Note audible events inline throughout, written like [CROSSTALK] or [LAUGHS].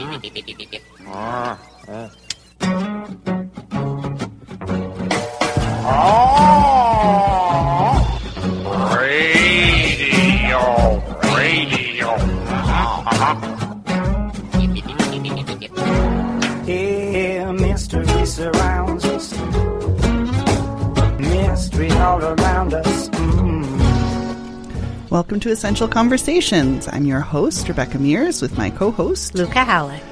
Radio, radio. Yeah, mystery surrounds us. Mystery all around us. Mm. Welcome to Essential Conversations. I'm your host, Rebecca Mears, with my co host, Luca Alex.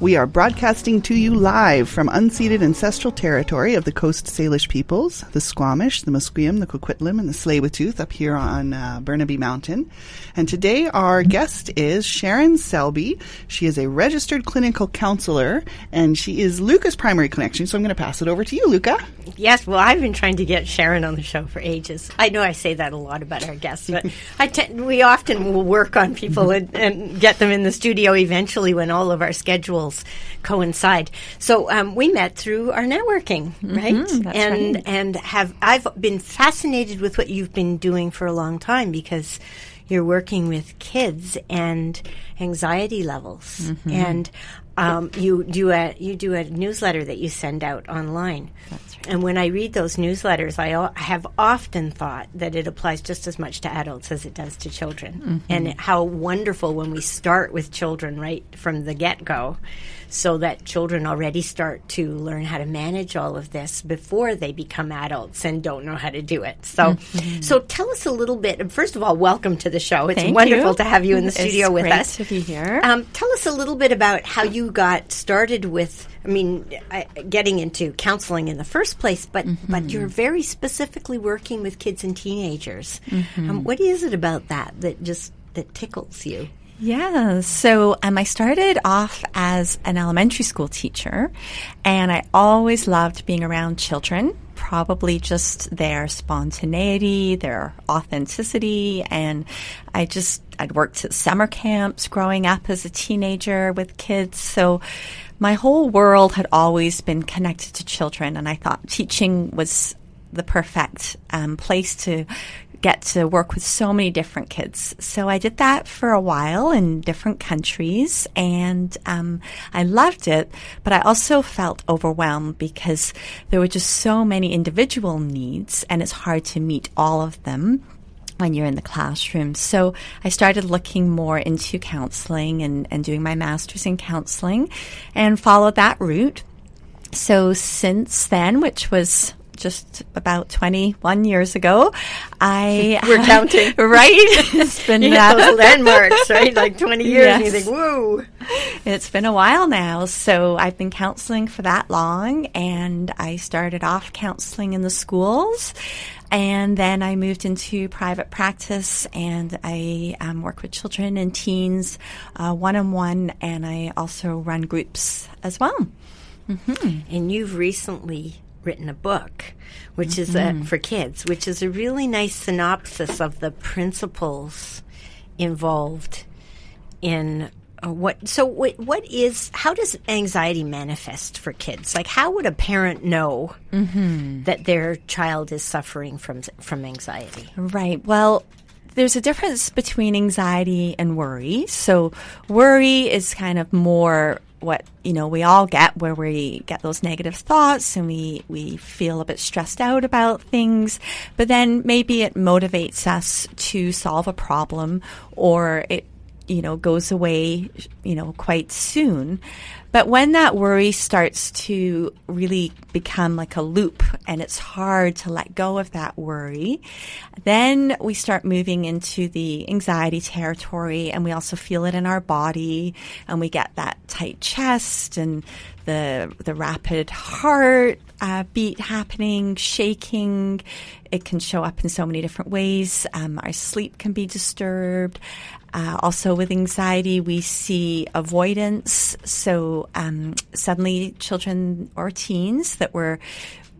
We are broadcasting to you live from unceded ancestral territory of the Coast Salish peoples, the Squamish, the Musqueam, the Coquitlam, and the Tsleil-Waututh up here on uh, Burnaby Mountain. And today our guest is Sharon Selby. She is a registered clinical counselor, and she is Luca's primary connection. So I'm going to pass it over to you, Luca. Yes, well, I've been trying to get Sharon on the show for ages. I know I say that a lot about our guests, but we often will work on people and, and get them in the studio eventually when all of our schedules coincide. So um, we met through our networking, right? that's and right. and have I've been fascinated with what you've been doing for a long time because you're working with kids and anxiety levels Mm-hmm. and um, you do a you do a newsletter that you send out online. That's right. And when I read those newsletters, I o- have often thought that it applies just as much to adults as it does to children. Mm-hmm. And how wonderful when we start with children right from the get go, so that children already start to learn how to manage all of this before they become adults and don't know how to do it. So, so tell us a little bit. First of all, welcome to the show. It's Mm-hmm. Thank wonderful you. to have you in the It's studio with us. great us. to be here. Um, tell us a little bit about how you got started with. I mean, I, getting into counseling in the first place, but Mm-hmm. but you're very specifically working with kids and teenagers. Mm-hmm. Um, what is it about that that just that tickles you? Yeah, so um, I started off as an elementary school teacher, and I always loved being around children. Probably just their spontaneity, their authenticity, and I just I'd worked at summer camps growing up as a teenager with kids, so my whole world had always been connected to children, and I thought teaching was the perfect um, place to get to work with so many different kids. So I did that for a while in different countries and um, I loved it, but I also felt overwhelmed because there were just so many individual needs and it's hard to meet all of them when you're in the classroom. So I started looking more into counseling and, and doing my master's in counseling and followed that route. So since then, which was just about 21 years ago, I [LAUGHS] We're counting. [LAUGHS] right? It's [LAUGHS] been You uh, those landmarks, right? Like twenty years, and you think, "Whoa!" It's been a while now, so I've been counseling for that long, and I started off counseling in the schools, and then I moved into private practice, and I um, work with children and teens one on one, and I also run groups as well. And you've recently written a book, which is Mm-hmm. a, for kids, which is a really nice synopsis of the principles involved in uh, what. So, what, what is? How does anxiety manifest for kids? Like, how would a parent know Mm-hmm. that their child is suffering from from anxiety? Right. Well, there's a difference between anxiety and worry. So, worry is kind of more what you know we all get where we get those negative thoughts and we we feel a bit stressed out about things but then maybe it motivates us to solve a problem or it you know goes away you know quite soon. But when that worry starts to really become like a loop and it's hard to let go of that worry then we start moving into the anxiety territory and we also feel it in our body and we get that tight chest and the the rapid heart uh, beat happening shaking. It can show up in so many different ways. Um, our sleep can be disturbed uh, also, with anxiety, we see avoidance. So, um, suddenly, children or teens that were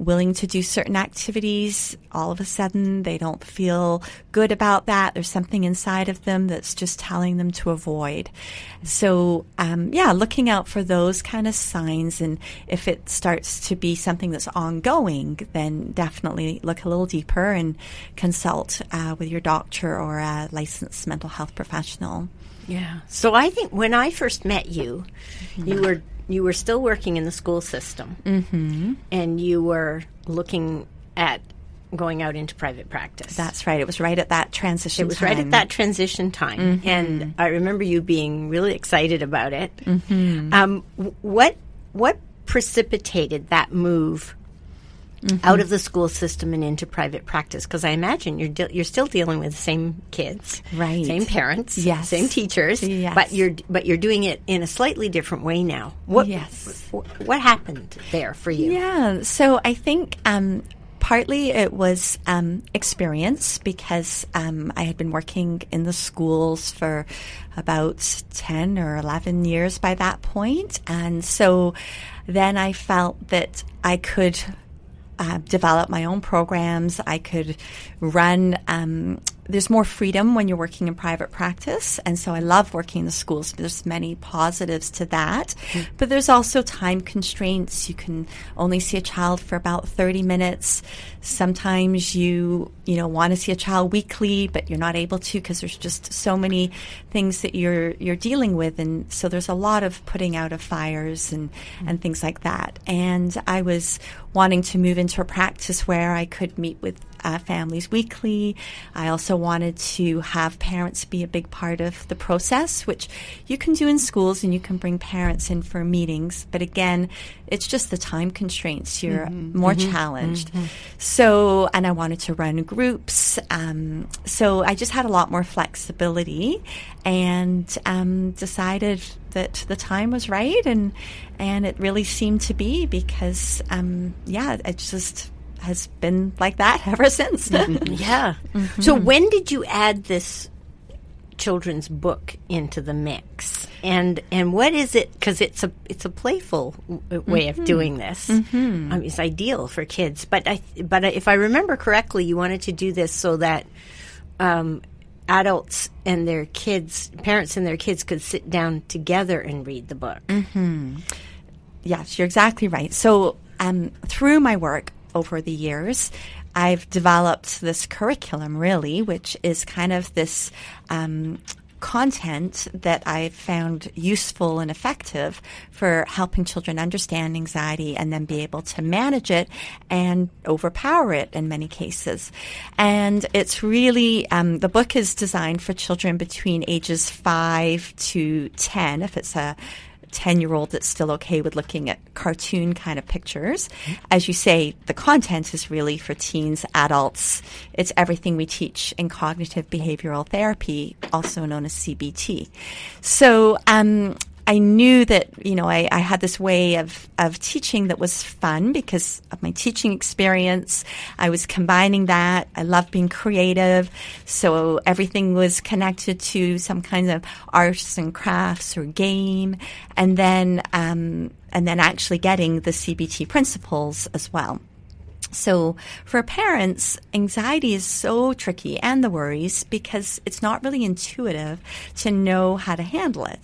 willing to do certain activities, all of a sudden they don't feel good about that. There's something inside of them that's just telling them to avoid. So, um, yeah, looking out for those kind of signs. And if it starts to be something that's ongoing, then definitely look a little deeper and consult uh, with your doctor or a licensed mental health professional. Yeah. So I think when I first met you, you were you were still working in the school system, mm-hmm. and you were looking at going out into private practice. That's right. It was right at that transition. it was time. right at that transition time, and I remember you being really excited about it. Um, what what precipitated that move? Out of the school system and into private practice, because I imagine you're de- you're still dealing with the same kids, Right. Same parents, Yes. same teachers, Yes. but you're but you're doing it in a slightly different way now. What Yes. wh- what happened there for you? Yeah. So I think um, partly it was um, experience because um, I had been working in the schools for about 10 or 11 years by that point. And so then I felt that I could uh, develop my own programs. I could run. Um, there's more freedom when you're working in private practice, and so I love working in the schools. There's many positives to that, mm-hmm. but there's also time constraints. You can only see a child for about 30 minutes. Sometimes you you know want to see a child weekly, but you're not able to because there's just so many things that you're you're dealing with, and so there's a lot of putting out of fires and mm-hmm. and things like that. And I was wanting to move into a practice where I could meet with uh, families weekly. I also wanted to have parents be a big part of the process, which you can do in schools and you can bring parents in for meetings. But again, it's just the time constraints. You're more challenged. So, and I wanted to run groups. Um, so I just had a lot more flexibility and um, decided that the time was right and and it really seemed to be because um, yeah it just has been like that [LAUGHS] ever since [LAUGHS] Yeah. So when did you add this children's book into the mix? And and what is it? Because it's a it's a playful w- way of doing this. Um, it's ideal for kids. But I but if I remember correctly, you wanted to do this so that. Um, Adults and their kids, parents and their kids could sit down together and read the book. Yes, you're exactly right. So, um, through my work over the years, I've developed this curriculum, really, which is kind of this um, content that I've found useful and effective for helping children understand anxiety and then be able to manage it and overpower it in many cases. And it's really, um, the book is designed for children between ages 5 to 10, if it's a 10 year old that's still okay with looking at cartoon kind of pictures. As you say, the content is really for teens, adults. It's everything we teach in cognitive behavioral therapy, also known as CBT. So, um, I knew that, you know, I, I had this way of, of teaching that was fun because of my teaching experience. I was combining that. I love being creative. So everything was connected to some kind of arts and crafts or game. And then, um, and then actually getting the CBT principles as well. So for parents, anxiety is so tricky and the worries because it's not really intuitive to know how to handle it.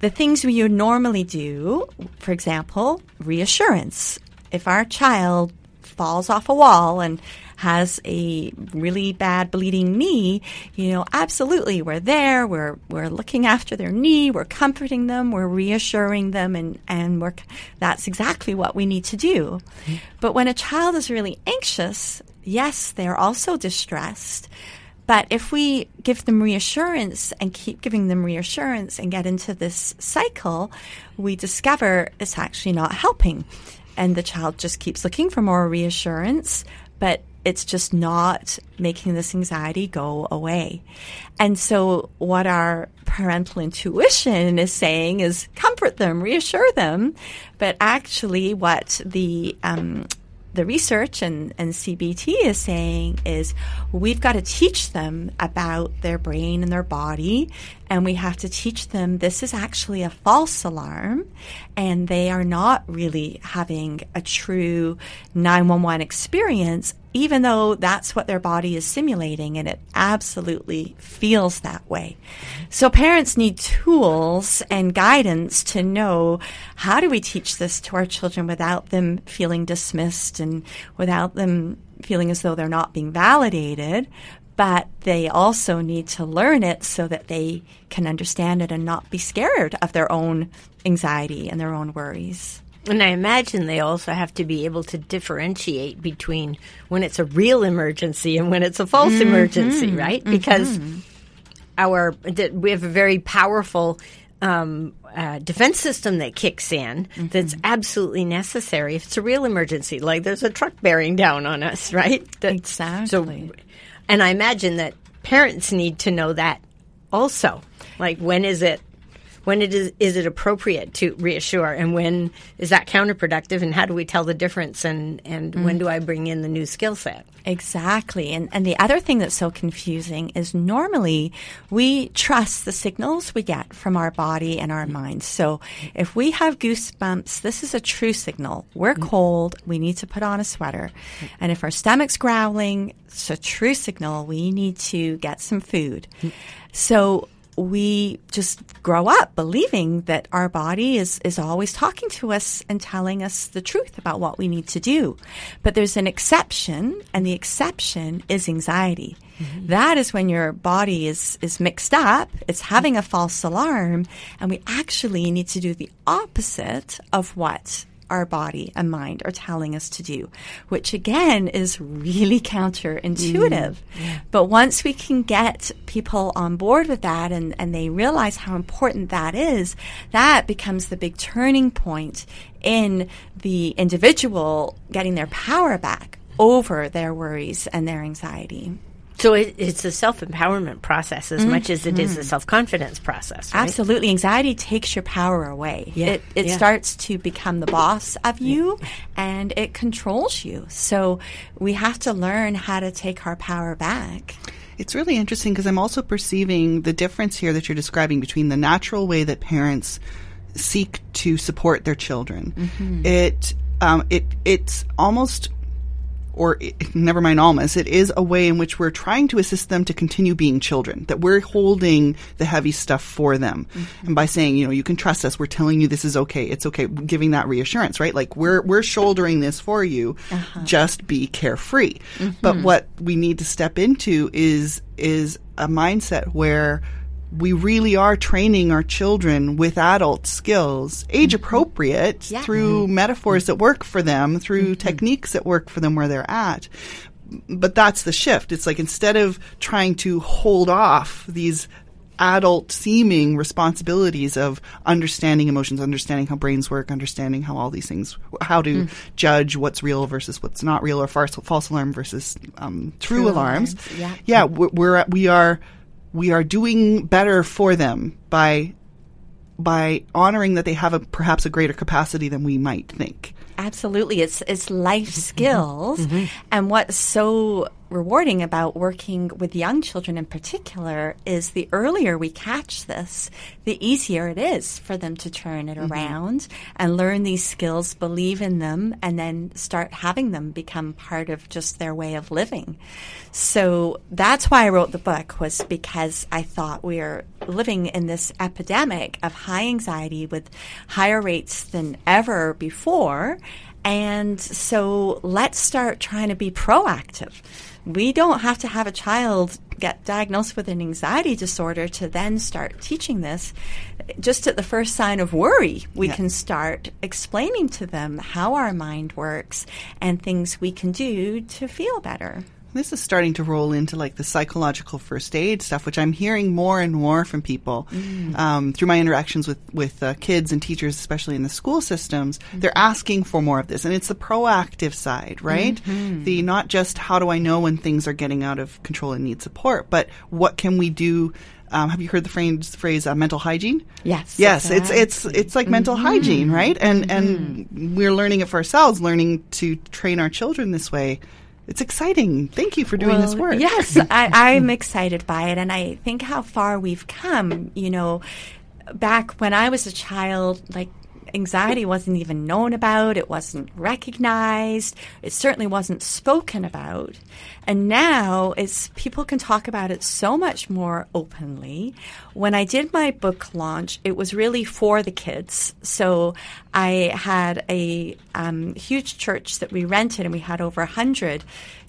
The things we would normally do, for example, reassurance. If our child falls off a wall and has a really bad bleeding knee, you know, absolutely, we're there. We're we're looking after their knee. We're comforting them. We're reassuring them, and and we're that's exactly what we need to do. Mm-hmm. But when a child is really anxious, yes, they're also distressed. But if we give them reassurance and keep giving them reassurance and get into this cycle, we discover it's actually not helping. And the child just keeps looking for more reassurance, but it's just not making this anxiety go away. And so, what our parental intuition is saying is comfort them, reassure them. But actually, what the um, the research and, and CBT is saying is we've got to teach them about their brain and their body And we have to teach them this is actually a false alarm and they are not really having a true 911 experience, even though that's what their body is simulating and it absolutely feels that way. So parents need tools and guidance to know how do we teach this to our children without them feeling dismissed and without them feeling as though they're not being validated, but they also need to learn it so that they can understand it and not be scared of their own anxiety and their own worries. And I imagine they also have to be able to differentiate between when it's a real emergency and when it's a false Mm-hmm. emergency, right? Because our that we have a very powerful um, uh, defense system that kicks in Mm-hmm. that's absolutely necessary if it's a real emergency, like there's a truck bearing down on us, right? That- Exactly. So, and I imagine that parents need to know that also. Like when is it when it is is it appropriate to reassure and when is that counterproductive and how do we tell the difference and and mm. when do I bring in the new skill set? Exactly. And and the other thing that's so confusing is normally we trust the signals we get from our body and our mm. mind. So if we have goosebumps, this is a true signal. We're mm. cold, we need to put on a sweater. And if our stomach's growling, it's a true signal we need to get some food. So we just grow up believing that our body is, is always talking to us and telling us the truth about what we need to do. But there's an exception, and the exception is anxiety. Mm-hmm. That is when your body is, is mixed up, it's having a false alarm, and we actually need to do the opposite of what our body and mind are telling us to do, which again is really counterintuitive. Mm. But once we can get people on board with that and, and they realize how important that is, that becomes the big turning point in the individual getting their power back over their worries and their anxiety. So it, it's a self empowerment process as much as it is a self confidence process. Right? Absolutely. Anxiety takes your power away. Yeah, It, it yeah. starts to become the boss of you and it controls you. So we have to learn how to take our power back. It's really interesting because I'm also perceiving the difference here that you're describing between the natural way that parents seek to support their children. It um, it it's almost or it, never mind almost it is a way in which we're trying to assist them to continue being children that we're holding the heavy stuff for them. Mm-hmm. And by saying you know you can trust us we're telling you this is okay it's okay giving that reassurance right? Like we're we're shouldering this for you uh-huh. just be carefree. But mm-hmm. what we need to step into is is a mindset where we really are training our children with adult skills, age appropriate, Yeah. through mm-hmm. metaphors that work for them, through mm-hmm. techniques that work for them where they're at. But that's the shift. It's like instead of trying to hold off these adult seeming responsibilities of understanding emotions, understanding how brains work, understanding how all these things, how to mm. judge what's real versus what's not real, or false, false alarm versus um, true, True alarms. alarms, yeah. yeah, we're, we're we are we are doing better for them by by honoring that they have a perhaps a greater capacity than we might think. Absolutely. It's it's life mm-hmm. skills. Mm-hmm. And what's so rewarding about working with young children in particular is the earlier we catch this, the easier it is for them to turn it mm-hmm. around and learn these skills, believe in them, and then start having them become part of just their way of living. So that's why I wrote the book was because I thought we are living in this epidemic of high anxiety with higher rates than ever before. And so let's start trying to be proactive. We don't have to have a child get diagnosed with an anxiety disorder to then start teaching this. Just at the first sign of worry, we Yeah. can start explaining to them how our mind works and things we can do to feel better. This is starting to roll into like the psychological first aid stuff, which I'm hearing more and more from people um, through my interactions with with uh, kids and teachers, especially in the school systems. They're asking for more of this, and it's the proactive side, right? The not just how do I know when things are getting out of control and need support, but what can we do? Um, have you heard the phrase phrase uh, mental hygiene? Yes, Yes, it's it's it's like mental hygiene, right? And and we're learning it for ourselves, learning to train our children this way it's exciting. Thank you for doing this work. Yes, [LAUGHS] I, I'm excited by it, and I think how far we've come. You know, back when I was a child, like anxiety wasn't even known about, it wasn't recognized, it certainly wasn't spoken about. And now it's people can talk about it so much more openly. When I did my book launch, it was really for the kids. So I had a um, huge church that we rented, and we had over a hundred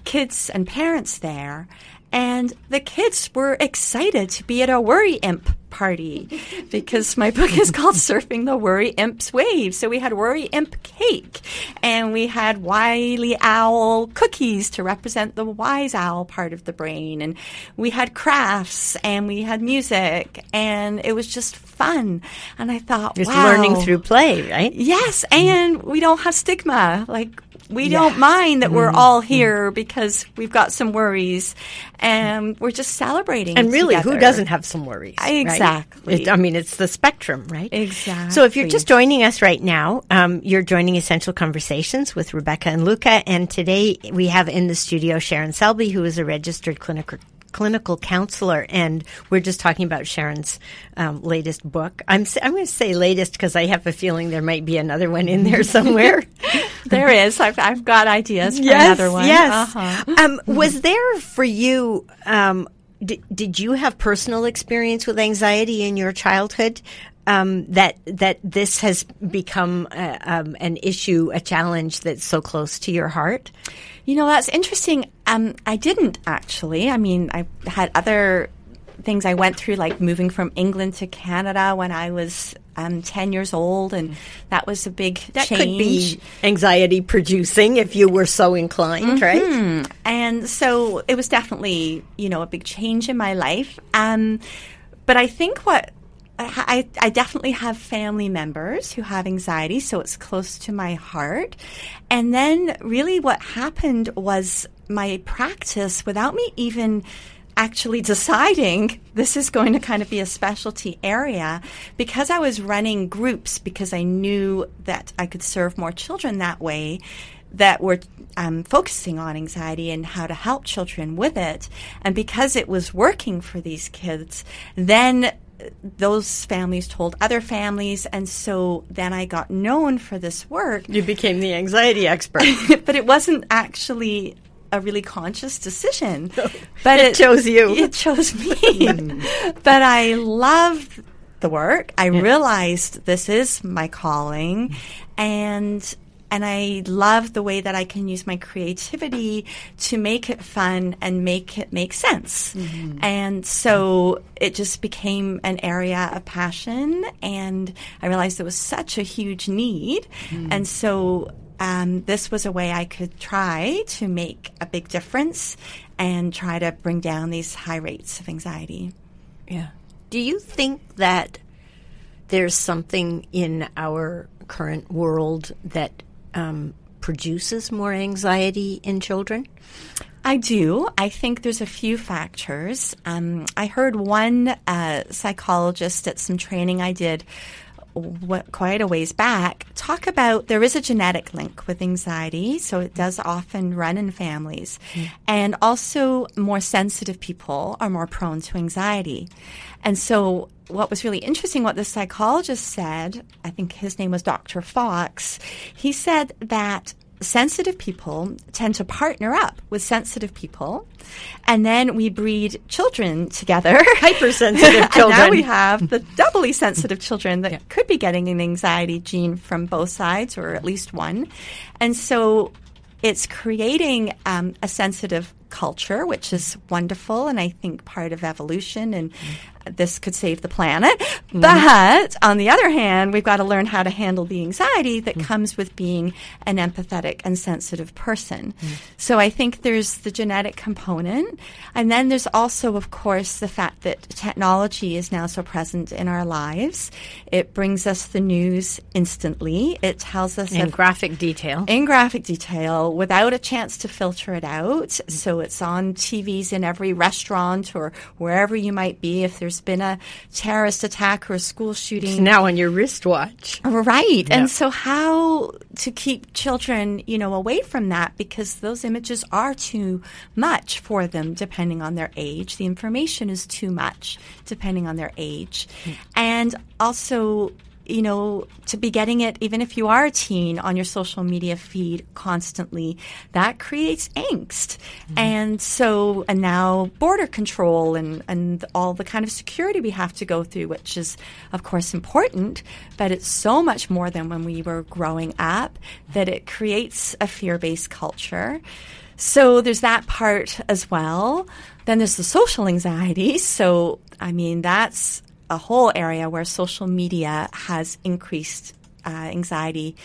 kids and parents there. And the kids were excited to be at a worry imp party [LAUGHS] because my book is called [LAUGHS] Surfing the Worry Imp's Wave. So we had worry imp cake and we had wily owl cookies to represent the wise owl part of the brain. And we had crafts and we had music and it was just fun. And I thought, It's wow. learning through play, right? Yes, and we don't have stigma. Like we don't mind that Mm-hmm. we're all here because we've got some worries, and we're just celebrating. And really, who doesn't have some worries? right? Exactly. It- I mean, it's the spectrum, right? Exactly. So if you're just joining us right now, um, you're joining Essential Conversations with Rebecca and Luca. And today we have in the studio Sharon Selby, who is a registered clinical clinical counselor, and we're just talking about Sharon's um, latest book. I'm I'm going to say latest because I have a feeling there might be another one in there somewhere. [LAUGHS] [LAUGHS] there is. I've, I've got ideas for yes, another one. Yes. Uh-huh. Um, was there for you? Um, did, did you have personal experience with anxiety in your childhood? Um, that that this has become uh, um, an issue, a challenge that's so close to your heart. You know, that's interesting. Um, I didn't actually. I mean, I had other things I went through, like moving from England to Canada when I was um, 10 years old, and that was a big That change. could be anxiety producing if you were so inclined, right? And so it was definitely, you know, a big change in my life. Um, but I think what I, I definitely have family members who have anxiety, so it's close to my heart. And then really what happened was my practice without me even actually deciding [LAUGHS] this is going to kind of be a specialty area because I was running groups because I knew that I could serve more children that way that were um, focusing on anxiety and how to help children with it. And because it was working for these kids, then those families told other families. And so then I got known for this work. You became the anxiety expert. [LAUGHS] but it wasn't actually a really conscious decision. [LAUGHS] But It chose you. It chose me. [LAUGHS] but I loved the work. I realized this is my calling, and and I love the way that I can use my creativity to make it fun and make it make sense. And so it just became an area of passion, and I realized there was such a huge need, and so um, this was a way I could try to make a big difference and try to bring down these high rates of anxiety. Yeah. Do you think that there's something in our current world that um, produces more anxiety in children? I do. I think there's a few factors. Um, I heard one uh, psychologist at some training I did quite a ways back talk about there is a genetic link with anxiety, so it does often run in families. Hmm. And also, more sensitive people are more prone to anxiety. And so, what was really interesting, what the psychologist said, I think his name was Dr. Fox, he said that sensitive people tend to partner up with sensitive people, and then we breed children together. [LAUGHS] Hypersensitive [LAUGHS] and now children. we have the doubly sensitive children that could be getting an anxiety gene from both sides, or at least one. And so it's creating um, a sensitive culture, which is wonderful, and I think part of evolution, and this could save the planet. Mm-hmm. But on the other hand, we've got to learn how to handle the anxiety that mm-hmm. comes with being an empathetic and sensitive person. Mm-hmm. So I think there's the genetic component, and then there's also, of course, the fact that technology is now so present in our lives. It brings us the news instantly. It tells us In graphic detail. in graphic detail without a chance to filter it out. So it's on TVs in every restaurant or wherever you might be. If there's there's been a terrorist attack or a school shooting. It's now on your wristwatch. Right. Yeah. And so how to keep children, you know, away from that because those images are too much for them depending on their age. The information is too much depending on their age. Hmm. And also you know, to be getting it, even if you are a teen, on your social media feed constantly, that creates angst. Mm-hmm. And so, and now border control and, and all the kind of security we have to go through, which is, of course, important, but it's so much more than when we were growing up that it creates a fear based culture. So there's that part as well. Then there's the social anxiety. So, I mean, that's a whole area where social media has increased uh, anxiety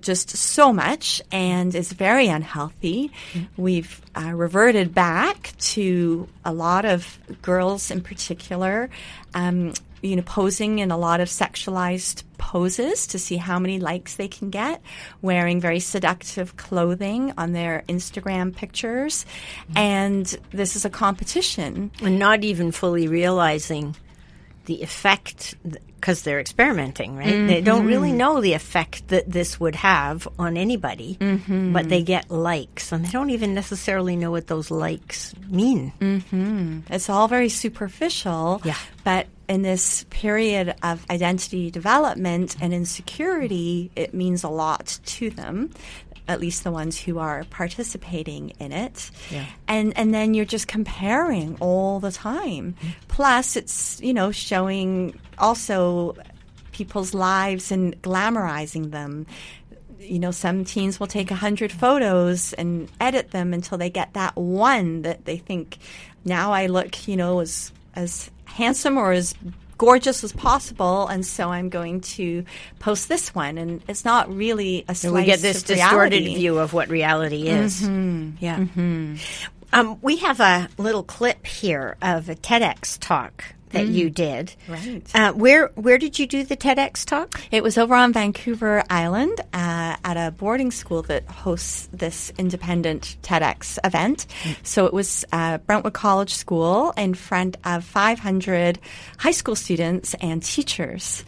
just so much and is very unhealthy. We've uh, reverted back to a lot of girls in particular, um, you know, posing in a lot of sexualized poses to see how many likes they can get, wearing very seductive clothing on their Instagram pictures. And this is a competition. And not even fully realizing the effect because they're experimenting, right? Mm-hmm. They don't really know the effect that this would have on anybody, mm-hmm. but they get likes and they don't even necessarily know what those likes mean. Mm-hmm. It's all very superficial. Yeah. But in this period of identity development and insecurity, it means a lot to them at least the ones who are participating in it. Yeah. And and then you're just comparing all the time. Mm-hmm. Plus it's, you know, showing also people's lives and glamorizing them. You know, some teens will take a hundred photos and edit them until they get that one that they think now I look, you know, as as handsome or as gorgeous as possible, and so I'm going to post this one. And it's not really a slice we get this of distorted reality. view of what reality is. Mm-hmm. Yeah. Um, we have a little clip here of a TEDx talk that you did. Right. Uh, where Where did you do the TEDx talk? It was over on Vancouver Island uh, at a boarding school that hosts this independent TEDx event. So it was uh, Brentwood College School in front of 500 high school students and teachers.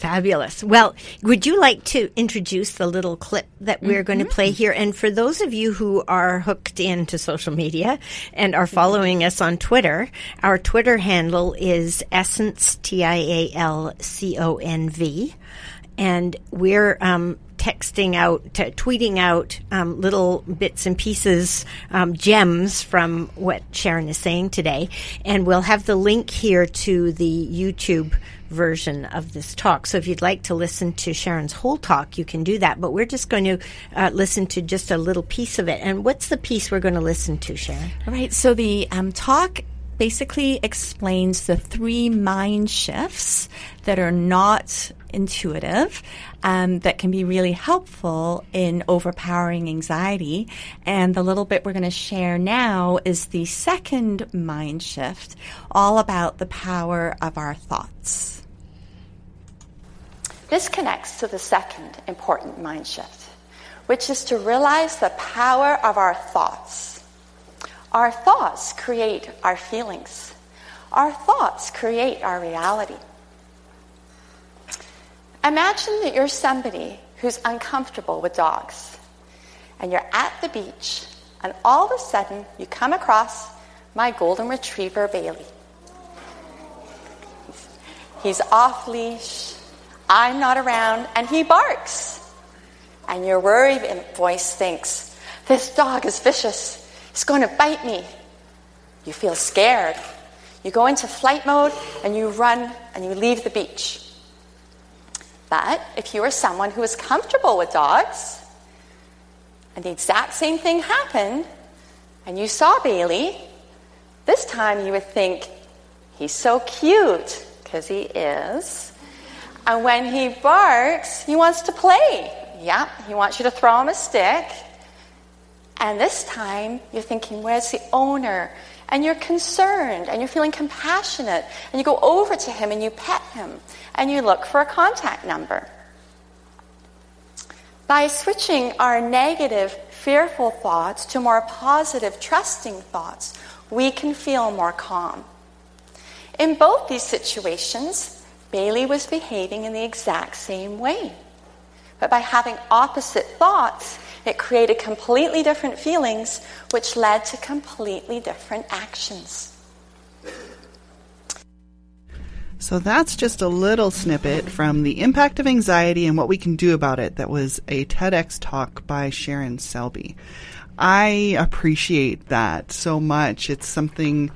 Fabulous. Well, would you like to introduce the little clip that we're going to play here? And for those of you who are hooked into social media and are following us on Twitter, our Twitter handle is Essence, T I A L C O N V. And we're um, texting out, t- tweeting out um, little bits and pieces, um, gems from what Sharon is saying today. And we'll have the link here to the YouTube version of this talk. So if you'd like to listen to Sharon's whole talk, you can do that. But we're just going to uh, listen to just a little piece of it. And what's the piece we're going to listen to, Sharon? All right. So the um, talk basically explains the three mind shifts that are not intuitive um, that can be really helpful in overpowering anxiety. And the little bit we're going to share now is the second mind shift, all about the power of our thoughts. This connects to the second important mind shift, which is to realize the power of our thoughts. Our thoughts create our feelings. Our thoughts create our reality. Imagine that you're somebody who's uncomfortable with dogs, and you're at the beach, and all of a sudden you come across my golden retriever, Bailey. He's off leash, I'm not around, and he barks. And your worried voice thinks, This dog is vicious. He's going to bite me. You feel scared. You go into flight mode and you run and you leave the beach. But if you are someone who is comfortable with dogs, and the exact same thing happened, and you saw Bailey, this time you would think, he's so cute, because he is. And when he barks, he wants to play. Yeah, he wants you to throw him a stick. And this time, you're thinking, where's the owner? And you're concerned and you're feeling compassionate. And you go over to him and you pet him and you look for a contact number. By switching our negative, fearful thoughts to more positive, trusting thoughts, we can feel more calm. In both these situations, Bailey was behaving in the exact same way. But by having opposite thoughts, it created completely different feelings, which led to completely different actions. So that's just a little snippet from the impact of anxiety and what we can do about it. That was a TEDx talk by Sharon Selby. I appreciate that so much. It's something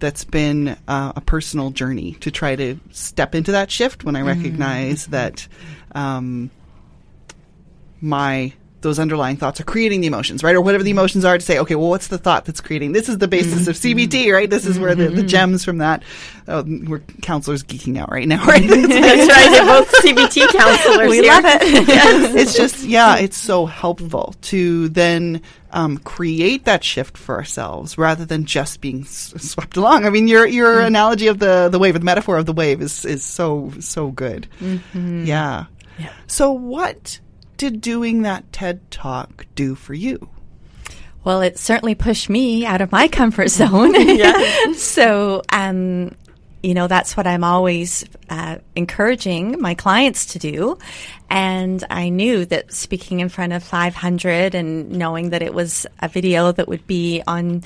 that's been uh, a personal journey to try to step into that shift when I recognize that um, my those underlying thoughts are creating the emotions, right? Or whatever the emotions are to say, okay, well, what's the thought that's creating? This is the basis of mm-hmm. CBT, right? This is where the, the mm-hmm. gems from that. Oh, we're counselors geeking out right now, [LAUGHS] right? [LAUGHS] That's right. They're both CBT [LAUGHS] counselors. We here. love it. it's just, yeah, it's so helpful to then um, create that shift for ourselves rather than just being s- swept along. I mean, your your mm-hmm. analogy of the the wave, the metaphor of the wave, is is so so good. Yeah. Yeah. So, what did doing that TED talk do for you? Well, it certainly pushed me out of my comfort [LAUGHS] zone. [LAUGHS] so, um, you know, that's what I'm always uh, encouraging my clients to do. And I knew that speaking in front of 500 and knowing that it was a video that would be on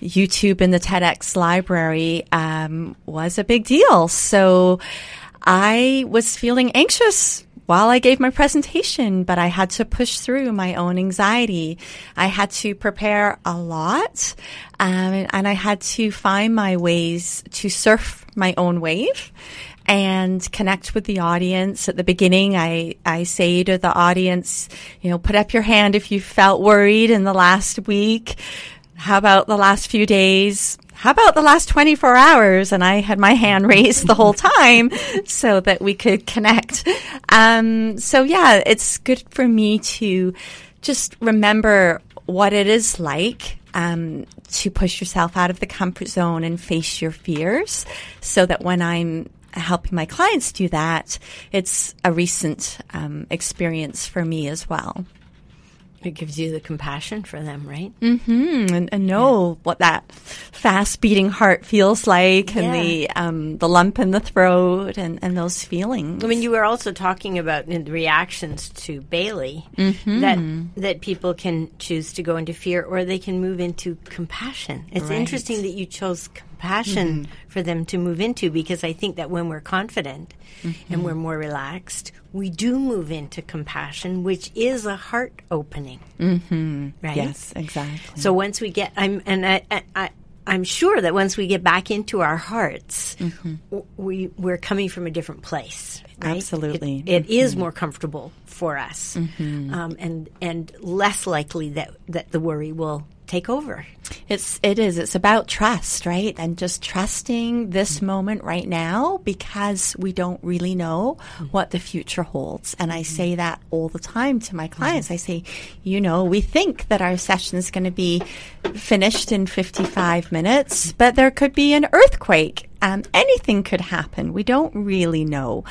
YouTube in the TEDx library um, was a big deal. So I was feeling anxious while I gave my presentation, but I had to push through my own anxiety. I had to prepare a lot, um, and I had to find my ways to surf my own wave and connect with the audience. At the beginning, I, I say to the audience, you know, put up your hand if you felt worried in the last week. How about the last few days? How about the last 24 hours? And I had my hand raised the whole time [LAUGHS] so that we could connect. Um, so yeah, it's good for me to just remember what it is like um, to push yourself out of the comfort zone and face your fears so that when I'm helping my clients do that, it's a recent um, experience for me as well. It gives you the compassion for them, right? Mm, and, and know what that fast beating heart feels like and the um, the lump in the throat and, and those feelings. I mean, you were also talking about reactions to Bailey Mm-hmm. that that people can choose to go into fear or they can move into compassion. It's Right. interesting that you chose compassion Mm-hmm. for them to move into because I think that when we're confident and mm-hmm. we're more relaxed, we do move into compassion, which is a heart opening. Mm-hmm. Right? yes, exactly. So once we get, I'm and I, I, I I'm sure that once we get back into our hearts, mm-hmm. w- we we're coming from a different place. Right? Absolutely. It- it is more comfortable for us, um, and and less likely that that the worry will take over. It's it is. It's about trust, right? And just trusting this mm-hmm. moment right now because we don't really know mm-hmm. what the future holds. And I say mm-hmm. that all the time to my clients. I say, you know, we think that our session is going to be finished in 55 minutes, but there could be an earthquake. Um, anything could happen. We don't really know.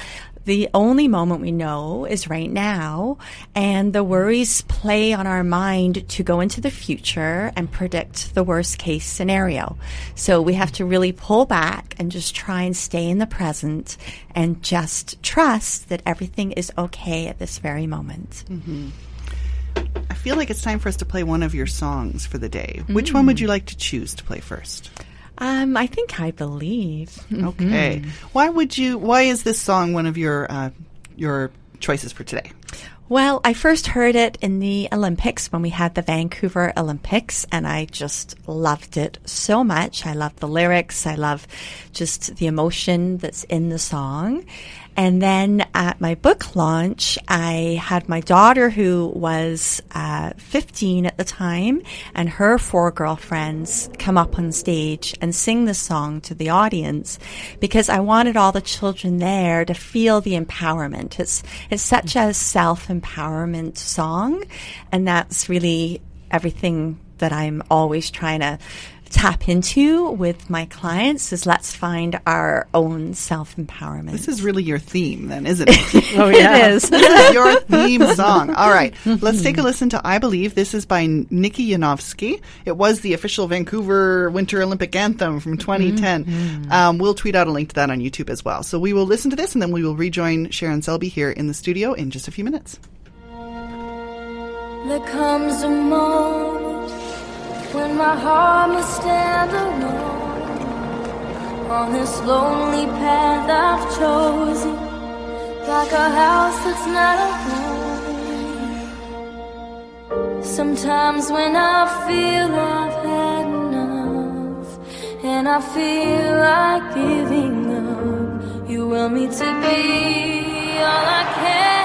The only moment we know is right now, and the worries play on our mind to go into the future and predict the worst case scenario. So we have to really pull back and just try and stay in the present and just trust that everything is okay at this very moment. Mm-hmm. I feel like it's time for us to play one of your songs for the day. Which one mm. would you like to choose to play first? Um, I think I believe. Okay. Why would you? Why is this song one of your uh, your choices for today? Well, I first heard it in the Olympics when we had the Vancouver Olympics, and I just loved it so much. I love the lyrics. I love just the emotion that's in the song. And then at my book launch, I had my daughter, who was uh, 15 at the time, and her four girlfriends come up on stage and sing the song to the audience because I wanted all the children there to feel the empowerment. It's it's such a self empowerment song, and that's really everything that I'm always trying to tap into with my clients is let's find our own self empowerment. This is really your theme, then, isn't [LAUGHS] it? Oh, yeah. It is. this [LAUGHS] is your theme song. All right, let's take a listen to "I Believe." This is by Nikki Yanofsky. It was the official Vancouver Winter Olympic anthem from 2010. Um, we'll tweet out a link to that on YouTube as well. So we will listen to this, and then we will rejoin Sharon Selby here in the studio in just a few minutes. There comes a moment when my heart must stand alone on this lonely path I've chosen, like a house that's not a home. Sometimes when I feel I've had enough and I feel like giving up, you will me to be all I can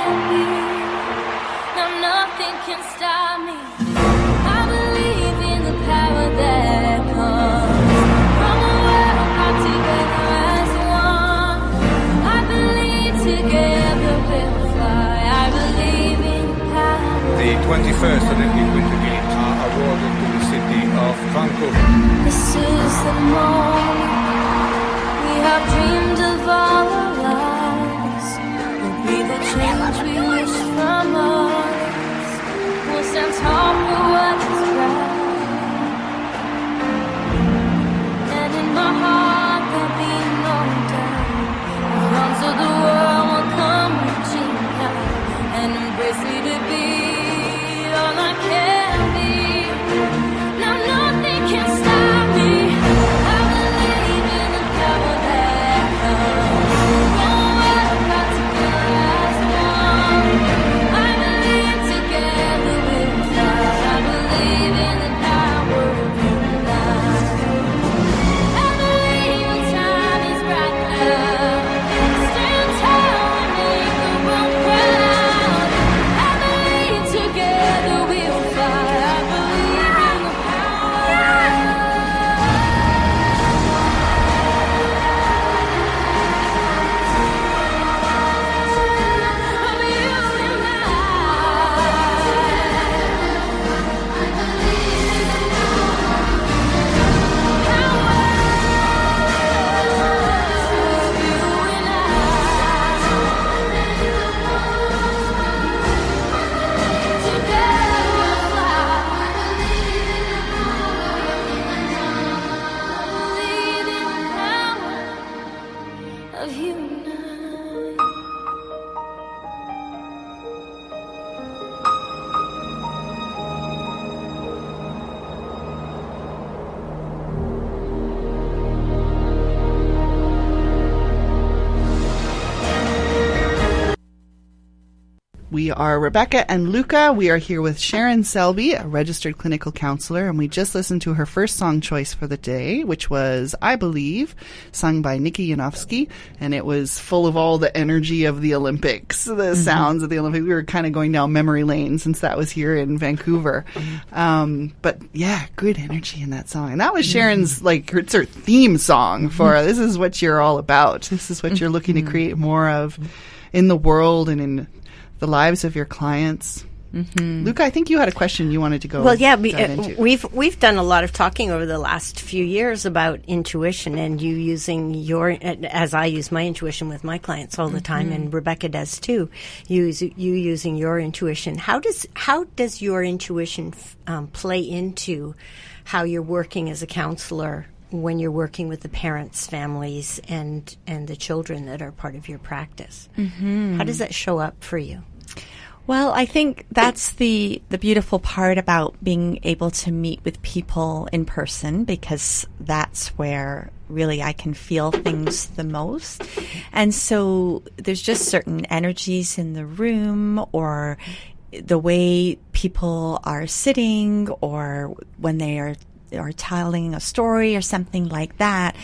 21st Olympic Winter Games are awarded to the city of Vancouver. This is the moment we have dreamed of all our lives. Will be the change we wish from us. We'll stand tall for what are Rebecca and Luca. We are here with Sharon Selby, a registered clinical counselor, and we just listened to her first song choice for the day, which was I Believe, sung by Nikki Yanofsky, and it was full of all the energy of the Olympics, the mm-hmm. sounds of the Olympics. We were kind of going down memory lane since that was here in Vancouver. Um, but yeah, good energy in that song. And that was mm-hmm. Sharon's, like, it's her theme song for this is what you're all about. This is what you're looking to mm-hmm. create more of in the world and in the lives of your clients. Luca, I think you had a question you wanted to go. Well, yeah, we, dive uh, we've we've done a lot of talking over the last few years about intuition, and you using your as I use my intuition with my clients all the time, and Rebecca does too. You use, you using your intuition. How does how does your intuition f- um, play into how you're working as a counselor when you're working with the parents, families, and and the children that are part of your practice? Mm-hmm. How does that show up for you? Well, I think that's the the beautiful part about being able to meet with people in person because that's where really I can feel things the most. And so there's just certain energies in the room or the way people are sitting or when they are are telling a story or something like that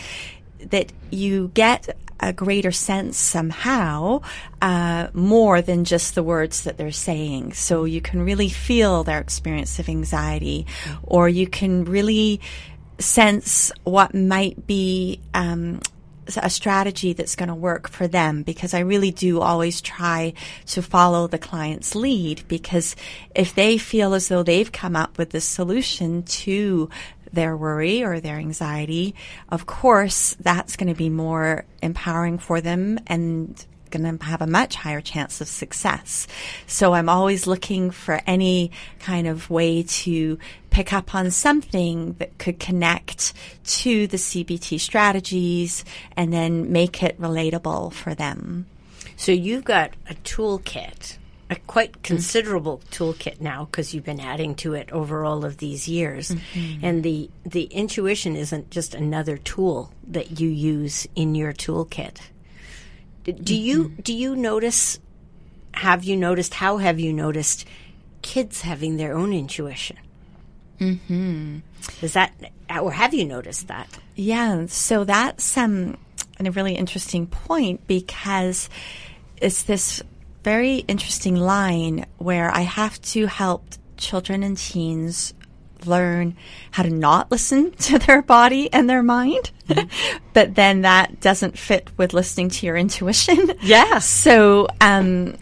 that you get a greater sense somehow uh, more than just the words that they're saying. So you can really feel their experience of anxiety, or you can really sense what might be. Um, a strategy that's going to work for them because I really do always try to follow the client's lead because if they feel as though they've come up with the solution to their worry or their anxiety, of course, that's going to be more empowering for them and going to have a much higher chance of success. So I'm always looking for any kind of way to pick up on something that could connect to the CBT strategies and then make it relatable for them. So you've got a toolkit, a quite considerable toolkit now because you've been adding to it over all of these years. And the the intuition isn't just another tool that you use in your toolkit. Do you do you notice have you noticed how have you noticed kids having their own intuition? Mhm. Is that or have you noticed that? Yeah, so that's um, a really interesting point because it's this very interesting line where I have to help children and teens learn how to not listen [LAUGHS] to their body and their mind. [LAUGHS] but then that doesn't fit with listening to your intuition. Yes. [LAUGHS] So, um,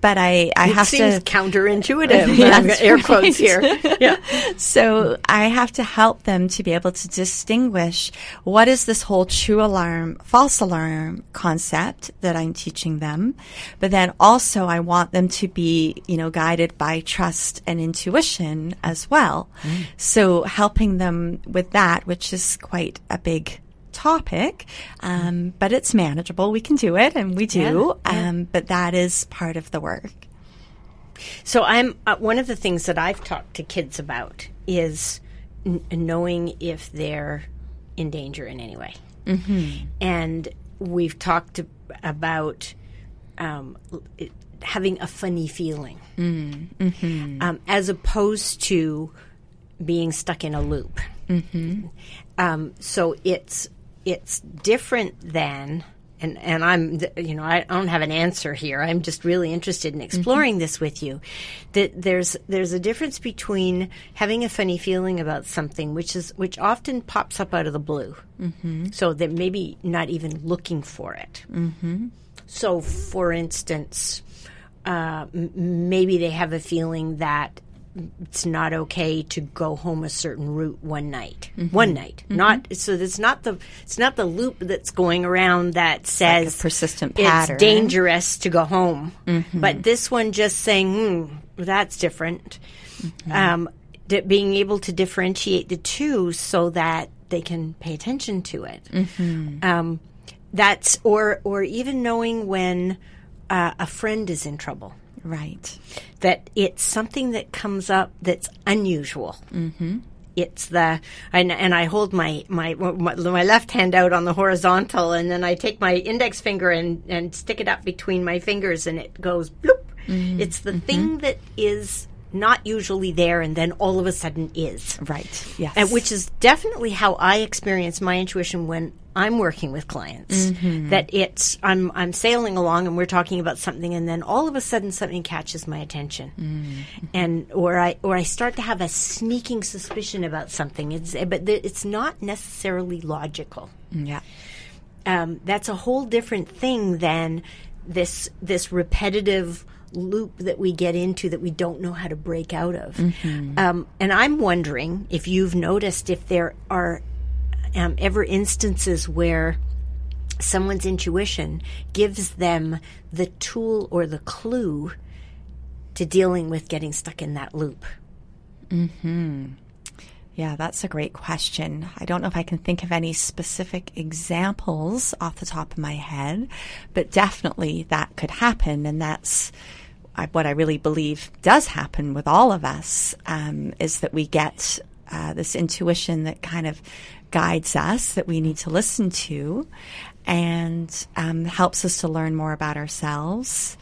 but I, I It have seems to counterintuitive. [LAUGHS] Got air quotes right. here. Yeah. [LAUGHS] So I have to help them to be able to distinguish what is this whole true alarm, false alarm concept that I'm teaching them. But then also I want them to be, you know, guided by trust and intuition as well. Mm. So helping them with that, which is quite a big topic, um, but it's manageable. We can do it and we do. Um, but that is part of the work. So I'm uh, one of the things that I've talked to kids about is n- knowing if they're in danger in any way, mm-hmm. and we've talked about um, it- having a funny feeling, um, as opposed to being stuck in a loop. Um, so it's it's different than and and I'm you know I don't have an answer here. I'm just really interested in exploring this with you. That there's there's a difference between having a funny feeling about something, which is which often pops up out of the blue, mm-hmm. so that maybe not even looking for it. Mm-hmm. So, for instance, uh, m- maybe they have a feeling that it's not okay to go home a certain route one night. One night, not so. It's not the it's not the loop that's going around that says persistent pattern. it's dangerous to go home. But this one just saying, hmm, that's different. Um, di- being able to differentiate the two so that they can pay attention to it. Um, that's or or even knowing when uh, a friend is in trouble Right. that it's something that comes up that's unusual. Mm-hmm. It's the and, and I hold my, my my my left hand out on the horizontal, and then I take my index finger and and stick it up between my fingers, and it goes bloop. It's the thing that is not usually there, and then all of a sudden is Right. Yes. and which is definitely how I experience my intuition when I'm working with clients. Mm-hmm. That it's I'm I'm sailing along and we're talking about something, and then all of a sudden something catches my attention, Mm-hmm. and or I or I start to have a sneaking suspicion about something. It's but th- it's not necessarily logical yeah. um, that's a whole different thing than this this repetitive loop that we get into that we don't know how to break out of. Um, and I'm wondering if you've noticed if there are um, ever instances where someone's intuition gives them the tool or the clue to dealing with getting stuck in that loop. Hmm. Yeah, that's a great question. I don't know if I can think of any specific examples off the top of my head, but definitely that could happen. And that's I, what I really believe does happen with all of us um, is that we get uh, this intuition that kind of guides us that we need to listen to and um, helps us to learn more about ourselves.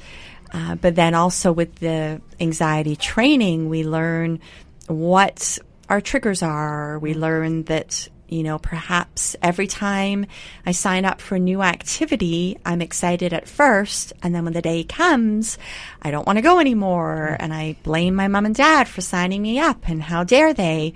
Uh, but then also with the anxiety training, we learn what our triggers are. We learn that, you know, perhaps every time I sign up for a new activity, I'm excited at first. And then when the day comes, I don't want to go anymore. Mm. And I blame my mom and dad for signing me up. And how dare they?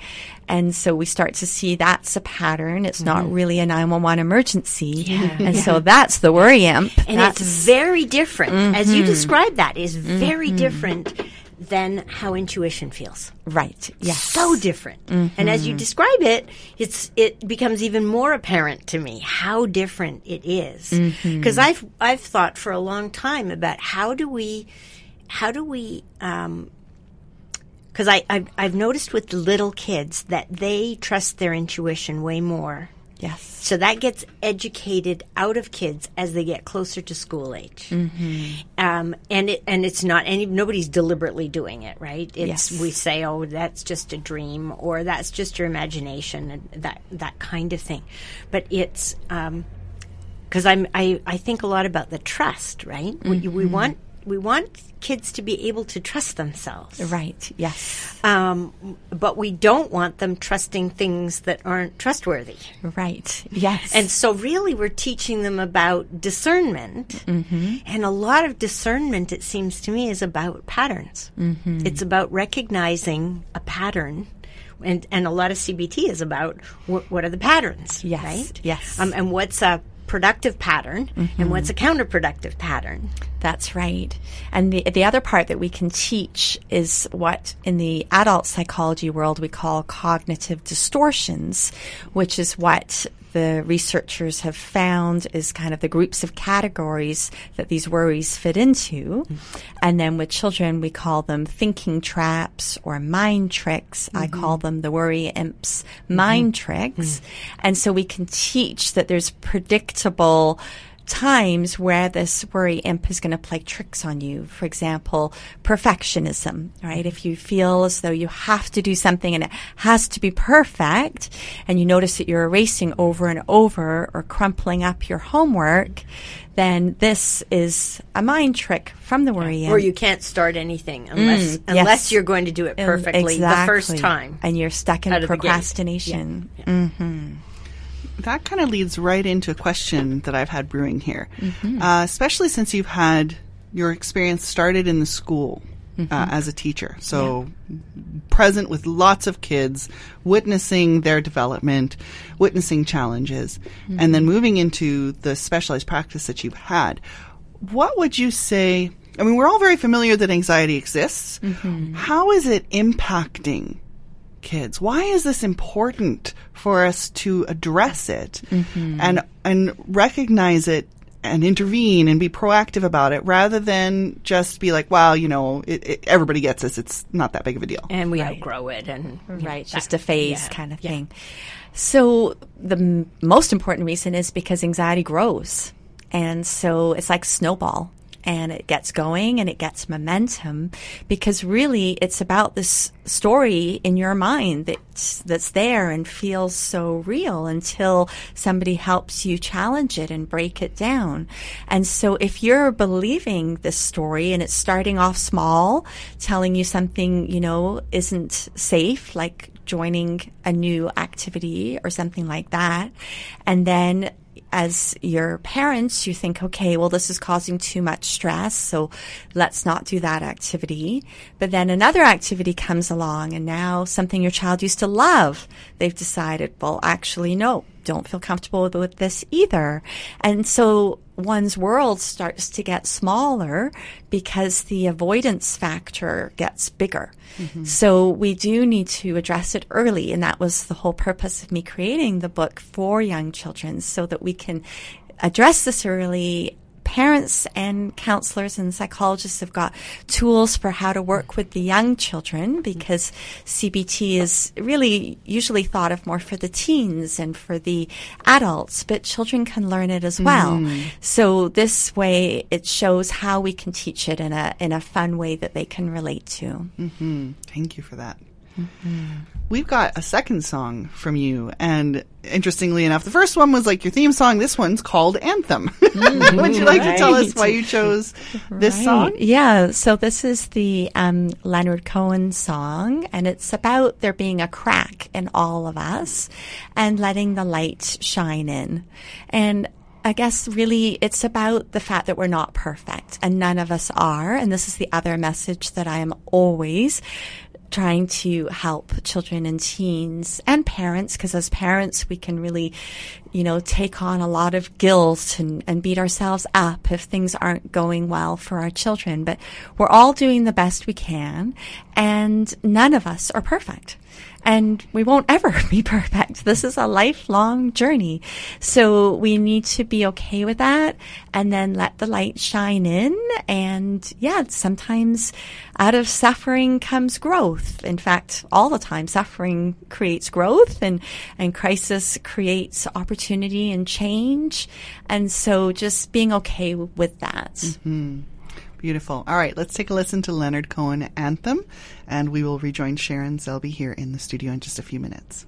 And so we start to see that's a pattern. It's not mm-hmm. really a 911 emergency. And so that's the worry imp. and That's- it's very different as you mm-hmm. describe that is very mm-hmm. different than how intuition feels. Right. Yes. So different. And as you describe it, it's it becomes even more apparent to me how different it is. Because I've I've thought for a long time about how do we how do we um, because I I've, I've noticed with little kids that they trust their intuition way more. Yes. So that gets educated out of kids as they get closer to school age, mm-hmm. um, and it and it's not any nobody's deliberately doing it, right? It's Yes. we say, oh, that's just a dream, or that's just your imagination, and that that kind of thing. But it's um, because I'm I I think a lot about the trust, right? We, we mm-hmm. want we want kids to be able to trust themselves, Right. Yes. um, but we don't want them trusting things that aren't trustworthy. Right. Yes. And so, really, we're teaching them about discernment. And a lot of discernment, it seems to me, is about patterns. It's about recognizing a pattern. And, and a lot of CBT is about wh- what are the patterns, Yes, right? yes. Um, and what's a productive pattern and mm-hmm. what's a counterproductive pattern. That's right. And the the other part that we can teach is what in the adult psychology world we call cognitive distortions, which is what the researchers have found is kind of the groups of categories that these worries fit into. Mm-hmm. And then with children, we call them thinking traps or mind tricks. I mm-hmm. call them the worry imps mm-hmm. mind tricks. Mm. And so we can teach that there's predictable times where this worry imp is going to play tricks on you. For example, perfectionism, right? If you feel as though you have to do something and it has to be perfect and you notice that you're erasing over and over or crumpling up your homework, then this is a mind trick from the worry imp. Or you can't start anything unless Mm, unless yes. you're going to do it Um, perfectly the first time. And you're stuck in Out of the gate. That kind of leads right into a question that I've had brewing here, Mm-hmm. uh, especially since you've had your experience started in the school Mm-hmm. uh, as a teacher. So present with lots of kids, witnessing their development, witnessing challenges, Mm-hmm. and then moving into the specialized practice that you've had. What would you say? I mean, we're all very familiar that anxiety exists. Mm-hmm. How is it impacting kids. Why is this important for us to address it mm-hmm. and and recognize it and intervene and be proactive about it rather than just be like, well, you know, it, it, everybody gets this. It's not that big of a deal. and we outgrow it and you know, right that- just a phase yeah, kind of yeah. thing so the m- most important reason is because anxiety grows and so it's like snowball and it gets going and it gets momentum because really it's about this story in your mind that's that's there and feels so real until somebody helps you challenge it and break it down. And so if you're believing this story and it's starting off small, telling you something, you know, isn't safe, like joining a new activity or something like that, and then as your parents, you think, okay, well, this is causing too much stress, so let's not do that activity. But then another activity comes along, and now something your child used to love, they've decided, well, actually, no, don't feel comfortable with, this either. And so one's world starts to get smaller because the avoidance factor gets bigger. Mm-hmm. So we do need to address it early. And that was the whole purpose of me creating the book for young children so that we can address this early. Parents and counselors and psychologists have got tools for how to work with the young children because CBT is really usually thought of more for the teens and for the adults, but children can learn it as well. Mm-hmm. So this way it shows how we can teach it in a in a fun way that they can relate to. Mm-hmm. Thank you for that. We've got a second song from you, and interestingly enough, the first one was like your theme song. This one's called Anthem. [LAUGHS] Would you like to tell us why you chose this song? Yeah, so this is the um, Leonard Cohen song, and it's about there being a crack in all of us and letting the light shine in. And I guess really it's about the fact that we're not perfect, and none of us are. And this is the other message that I am always trying to help children and teens and parents, because as parents, we can really, you know, take on a lot of guilt and, and beat ourselves up if things aren't going well for our children. But we're all doing the best we can, and none of us are perfect and we won't ever [LAUGHS] be perfect. This is a lifelong journey. So we need to be okay with that and then let the light shine in. And yeah, sometimes out of suffering comes growth. In fact, all the time suffering creates growth and, and crisis creates opportunity and change. And so just being okay with that. Mm-hmm. Beautiful. All right, let's take a listen to Leonard Cohen Anthem, and we will rejoin Sharon Selby here in the studio in just a few minutes.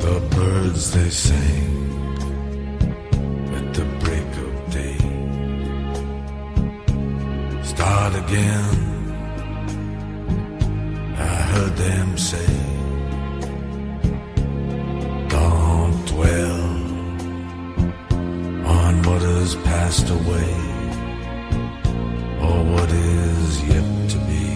The birds they sing at the break of day. Start again. I heard them say, Don't dwell on what has passed away or what is yet to be.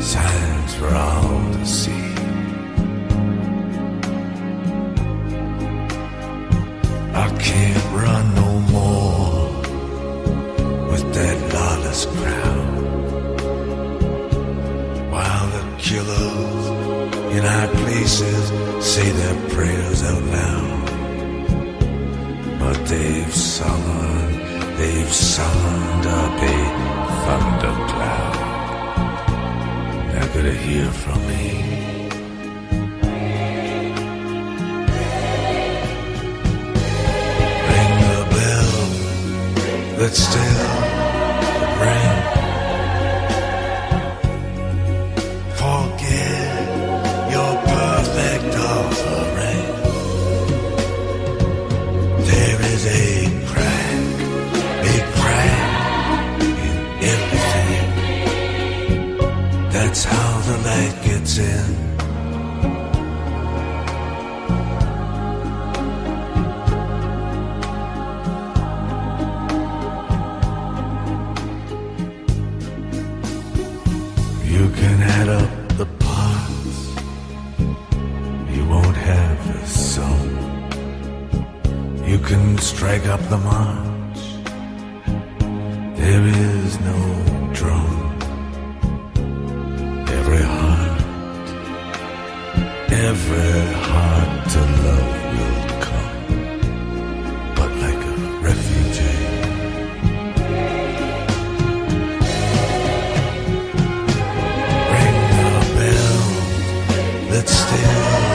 Signs for all to see. I can't run no more with that lawless crowd. While the killers in high places say their prayers out loud. But they've summoned, they've summoned up a thundercloud. Gonna hear from me. Ring the bell that still the light gets in. You can add up the parts. You won't have a sum. You can strike up the march. Still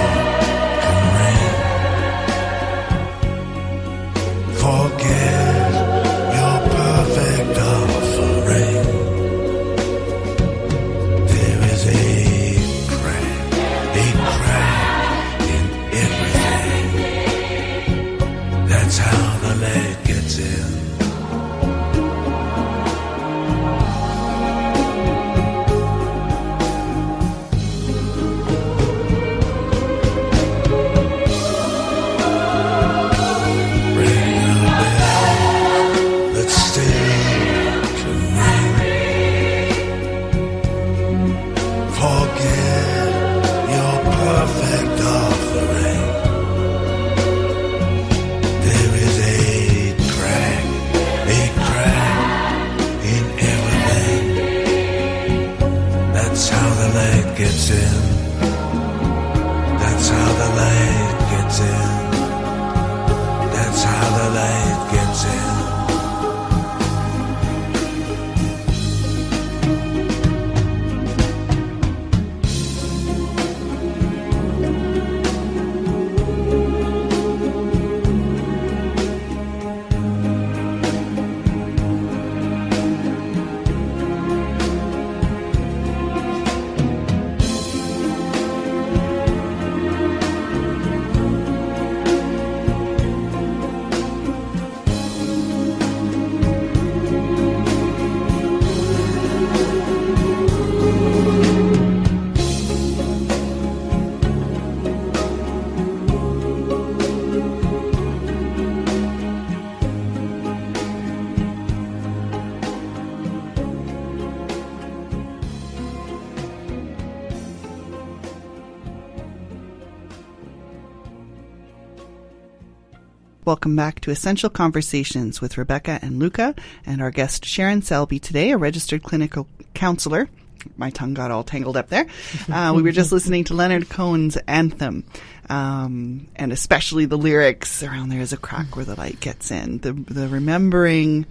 Welcome back to Essential Conversations with Rebecca and Luca, and our guest Sharon Selby today, a registered clinical counselor. My tongue got all tangled up there. [LAUGHS] Uh, we were just listening to Leonard Cohen's anthem, um, and especially the lyrics around "There is a crack where the light gets in." The the remembering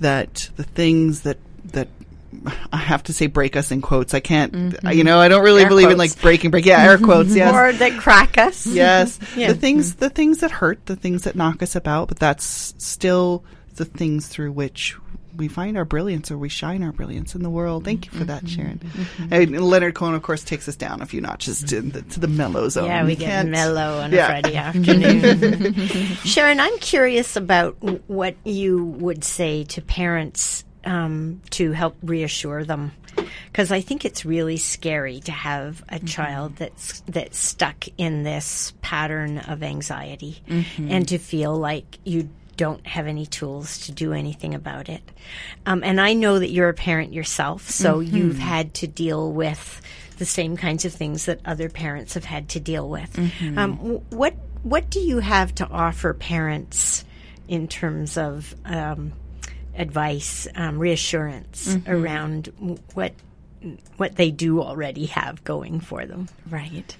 that the things that that I have to say break us in quotes. I can't, mm-hmm. you know, I don't really Air believe in like breaking break. Yeah, air quotes. [LAUGHS] Yes, Or that crack us. yes [LAUGHS] Yeah. the things mm. the things that hurt the things that knock us about but that's still the things through which we find our brilliance or we shine our brilliance in the world thank you for that sharon mm-hmm. and leonard cohen of course takes us down a few notches to the, to the mellow zone Yeah, we get can't- mellow on Yeah. a Friday [LAUGHS] afternoon. Sharon, I'm curious about what you would say to parents um, to help reassure them, because I think it's really scary to have a child that's that's stuck in this pattern of anxiety, and to feel like you don't have any tools to do anything about it. Um, and I know that you're a parent yourself, so you've had to deal with the same kinds of things that other parents have had to deal with. Um, what what do you have to offer parents in terms of um, advice, um, reassurance around what what they do already have going for them? Right.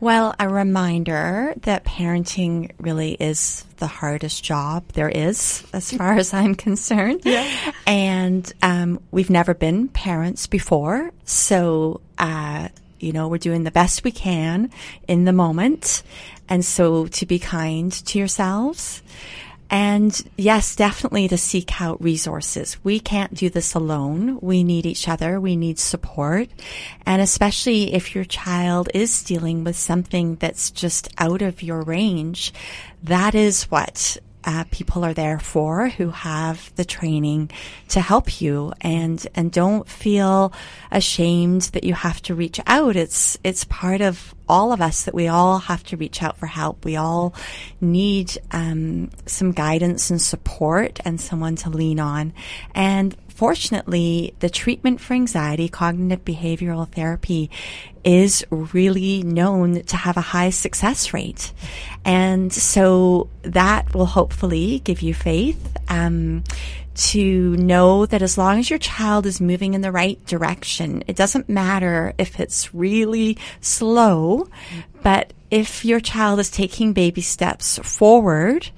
Well, a reminder that parenting really is the hardest job there is, as far as I'm concerned. [LAUGHS] Yeah. And um, we've never been parents before, so uh, you know we're doing the best we can in the moment, and so to be kind to yourselves. And yes, definitely to seek out resources. We can't do this alone. We need each other. We need support. And especially if your child is dealing with something that's just out of your range, that is what uh, people are there for who have the training to help you and and don't feel ashamed that you have to reach out. It's it's part of all of us that we all have to reach out for help. We all need um, some guidance and support and someone to lean on. And fortunately the treatment for anxiety cognitive behavioral therapy is really known to have a high success rate. And so that will hopefully give you faith um, to know that as long as your child is moving in the right direction, it doesn't matter if it's really slow, but if your child is taking baby steps forward,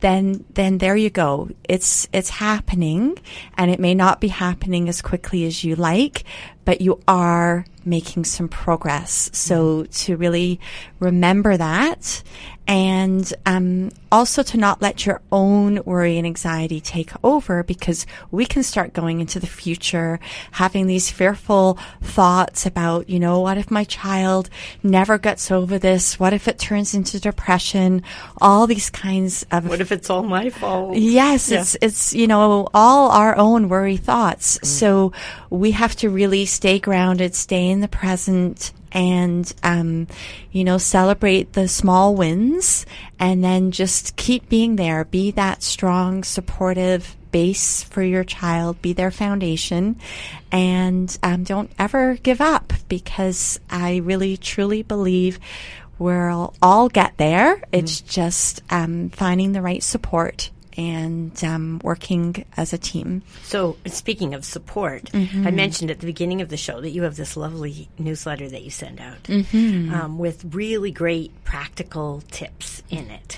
then then there you go. It's it's happening and it may not be happening as quickly as you like, but you are making some progress. So to really remember that and um, also to not let your own worry and anxiety take over because we can start going into the future having these fearful thoughts about, you know, what if my child never gets over this? What if it turns into depression? All these kinds of What if it's all my fault? Yes, Yeah. it's it's you know all our own worry thoughts. So we have to really stay grounded, stay in the present, and um, you know celebrate the small wins, and then just keep being there. Be that strong, supportive base for your child. Be their foundation, and um, don't ever give up because I really truly believe. We'll all get there. It's just um, finding the right support and um, working as a team. So, speaking of support, I mentioned at the beginning of the show that you have this lovely newsletter that you send out um, with really great practical tips in it.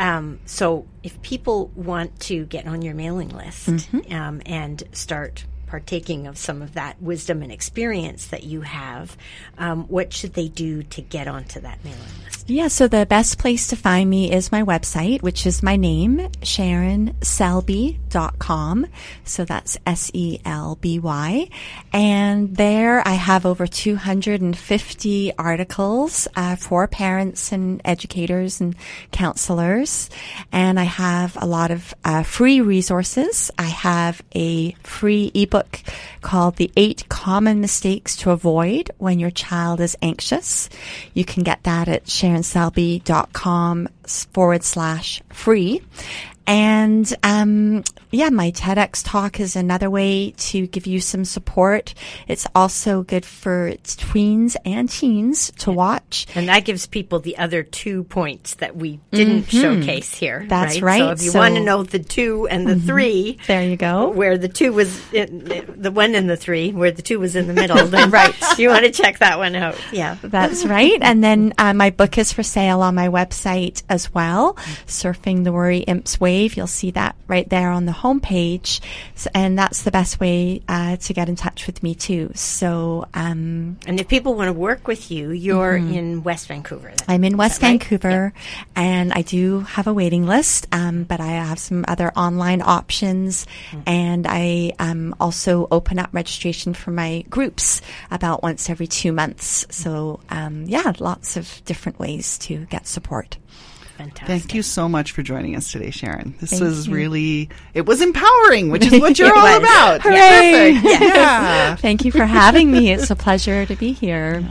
Um, so, if people want to get on your mailing list um, and start partaking of some of that wisdom and experience that you have, um, what should they do to get onto that mailing list? Yeah, so the best place to find me is my website, which is my name, SharonSelby.com. So that's S-E-L-B-Y. And there I have over 250 articles uh, for parents and educators and counselors. And I have a lot of uh, free resources. I have a free ebook called The Eight Common Mistakes to Avoid When Your Child is Anxious. You can get that at sharonselby.com forward slash free. And um, yeah, my TEDx talk is another way to give you some support. It's also good for tweens and teens to watch. And that gives people the other two points that we didn't showcase here. Mm-hmm. That's So right. if you So- want to know the two and the three, There you go. where the two was in, the one and the three, where the two was in the middle, [LAUGHS] then right, [LAUGHS] you want to check that one out. Yeah. That's right. And then uh, my book is for sale on my website as well, Surfing the Worry Imps Wave. You'll see that right there on the homepage. And that's the best way uh, to get in touch with me too. So um, And if people want to work with you, you're in West Vancouver. Mm-hmm. I'm in West that right? Vancouver and I do have a waiting list, um, but I have some other online options and I um, also open up registration for my groups about once every two months. So, um, yeah, lots of different ways to get support. Fantastic. Thank you so much for joining us today, Sharon. This Thank was you. really, it was empowering, which is what [LAUGHS] you're all was. about. Hooray! Perfect. [LAUGHS] Yeah. Thank you for having me. It's a pleasure to be here.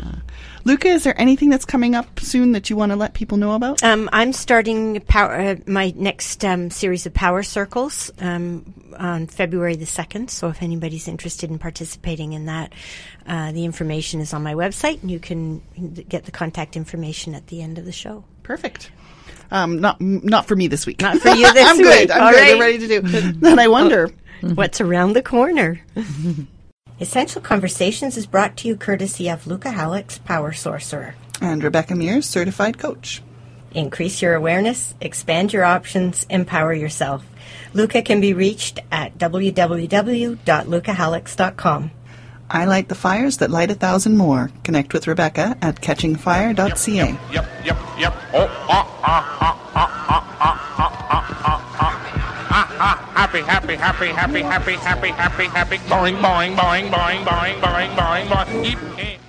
Luca, is there anything that's coming up soon that you want to let people know about? Um, I'm starting power, uh, my next um, series of power circles um, on February the 2nd. So if anybody's interested in participating in that, uh, the information is on my website and you can get the contact information at the end of the show. Perfect. Um, not not for me this week. Not for you [LAUGHS] this I'm week. good. I'm All good. right. I'm ready to do. [LAUGHS] then I wonder. [LAUGHS] What's around the corner? Essential Conversations is brought to you courtesy of Luca Halleck's Power Sorcerer. And Rebecca Mears, certified coach. Increase your awareness, expand your options, empower yourself. Luca can be reached at www.lucahallux.com. I light the fires that light a thousand more. Connect with Rebecca at catchingfire.ca. Yep, yep, yep. Oh, ah, ah, ah, ah, ah, ah, ah, ah, ah, ah. Ah, ah, happy, happy, happy, happy, happy, happy, happy, happy. Boing, boing, boing, boing, boing, boing, boing, boing. Eh.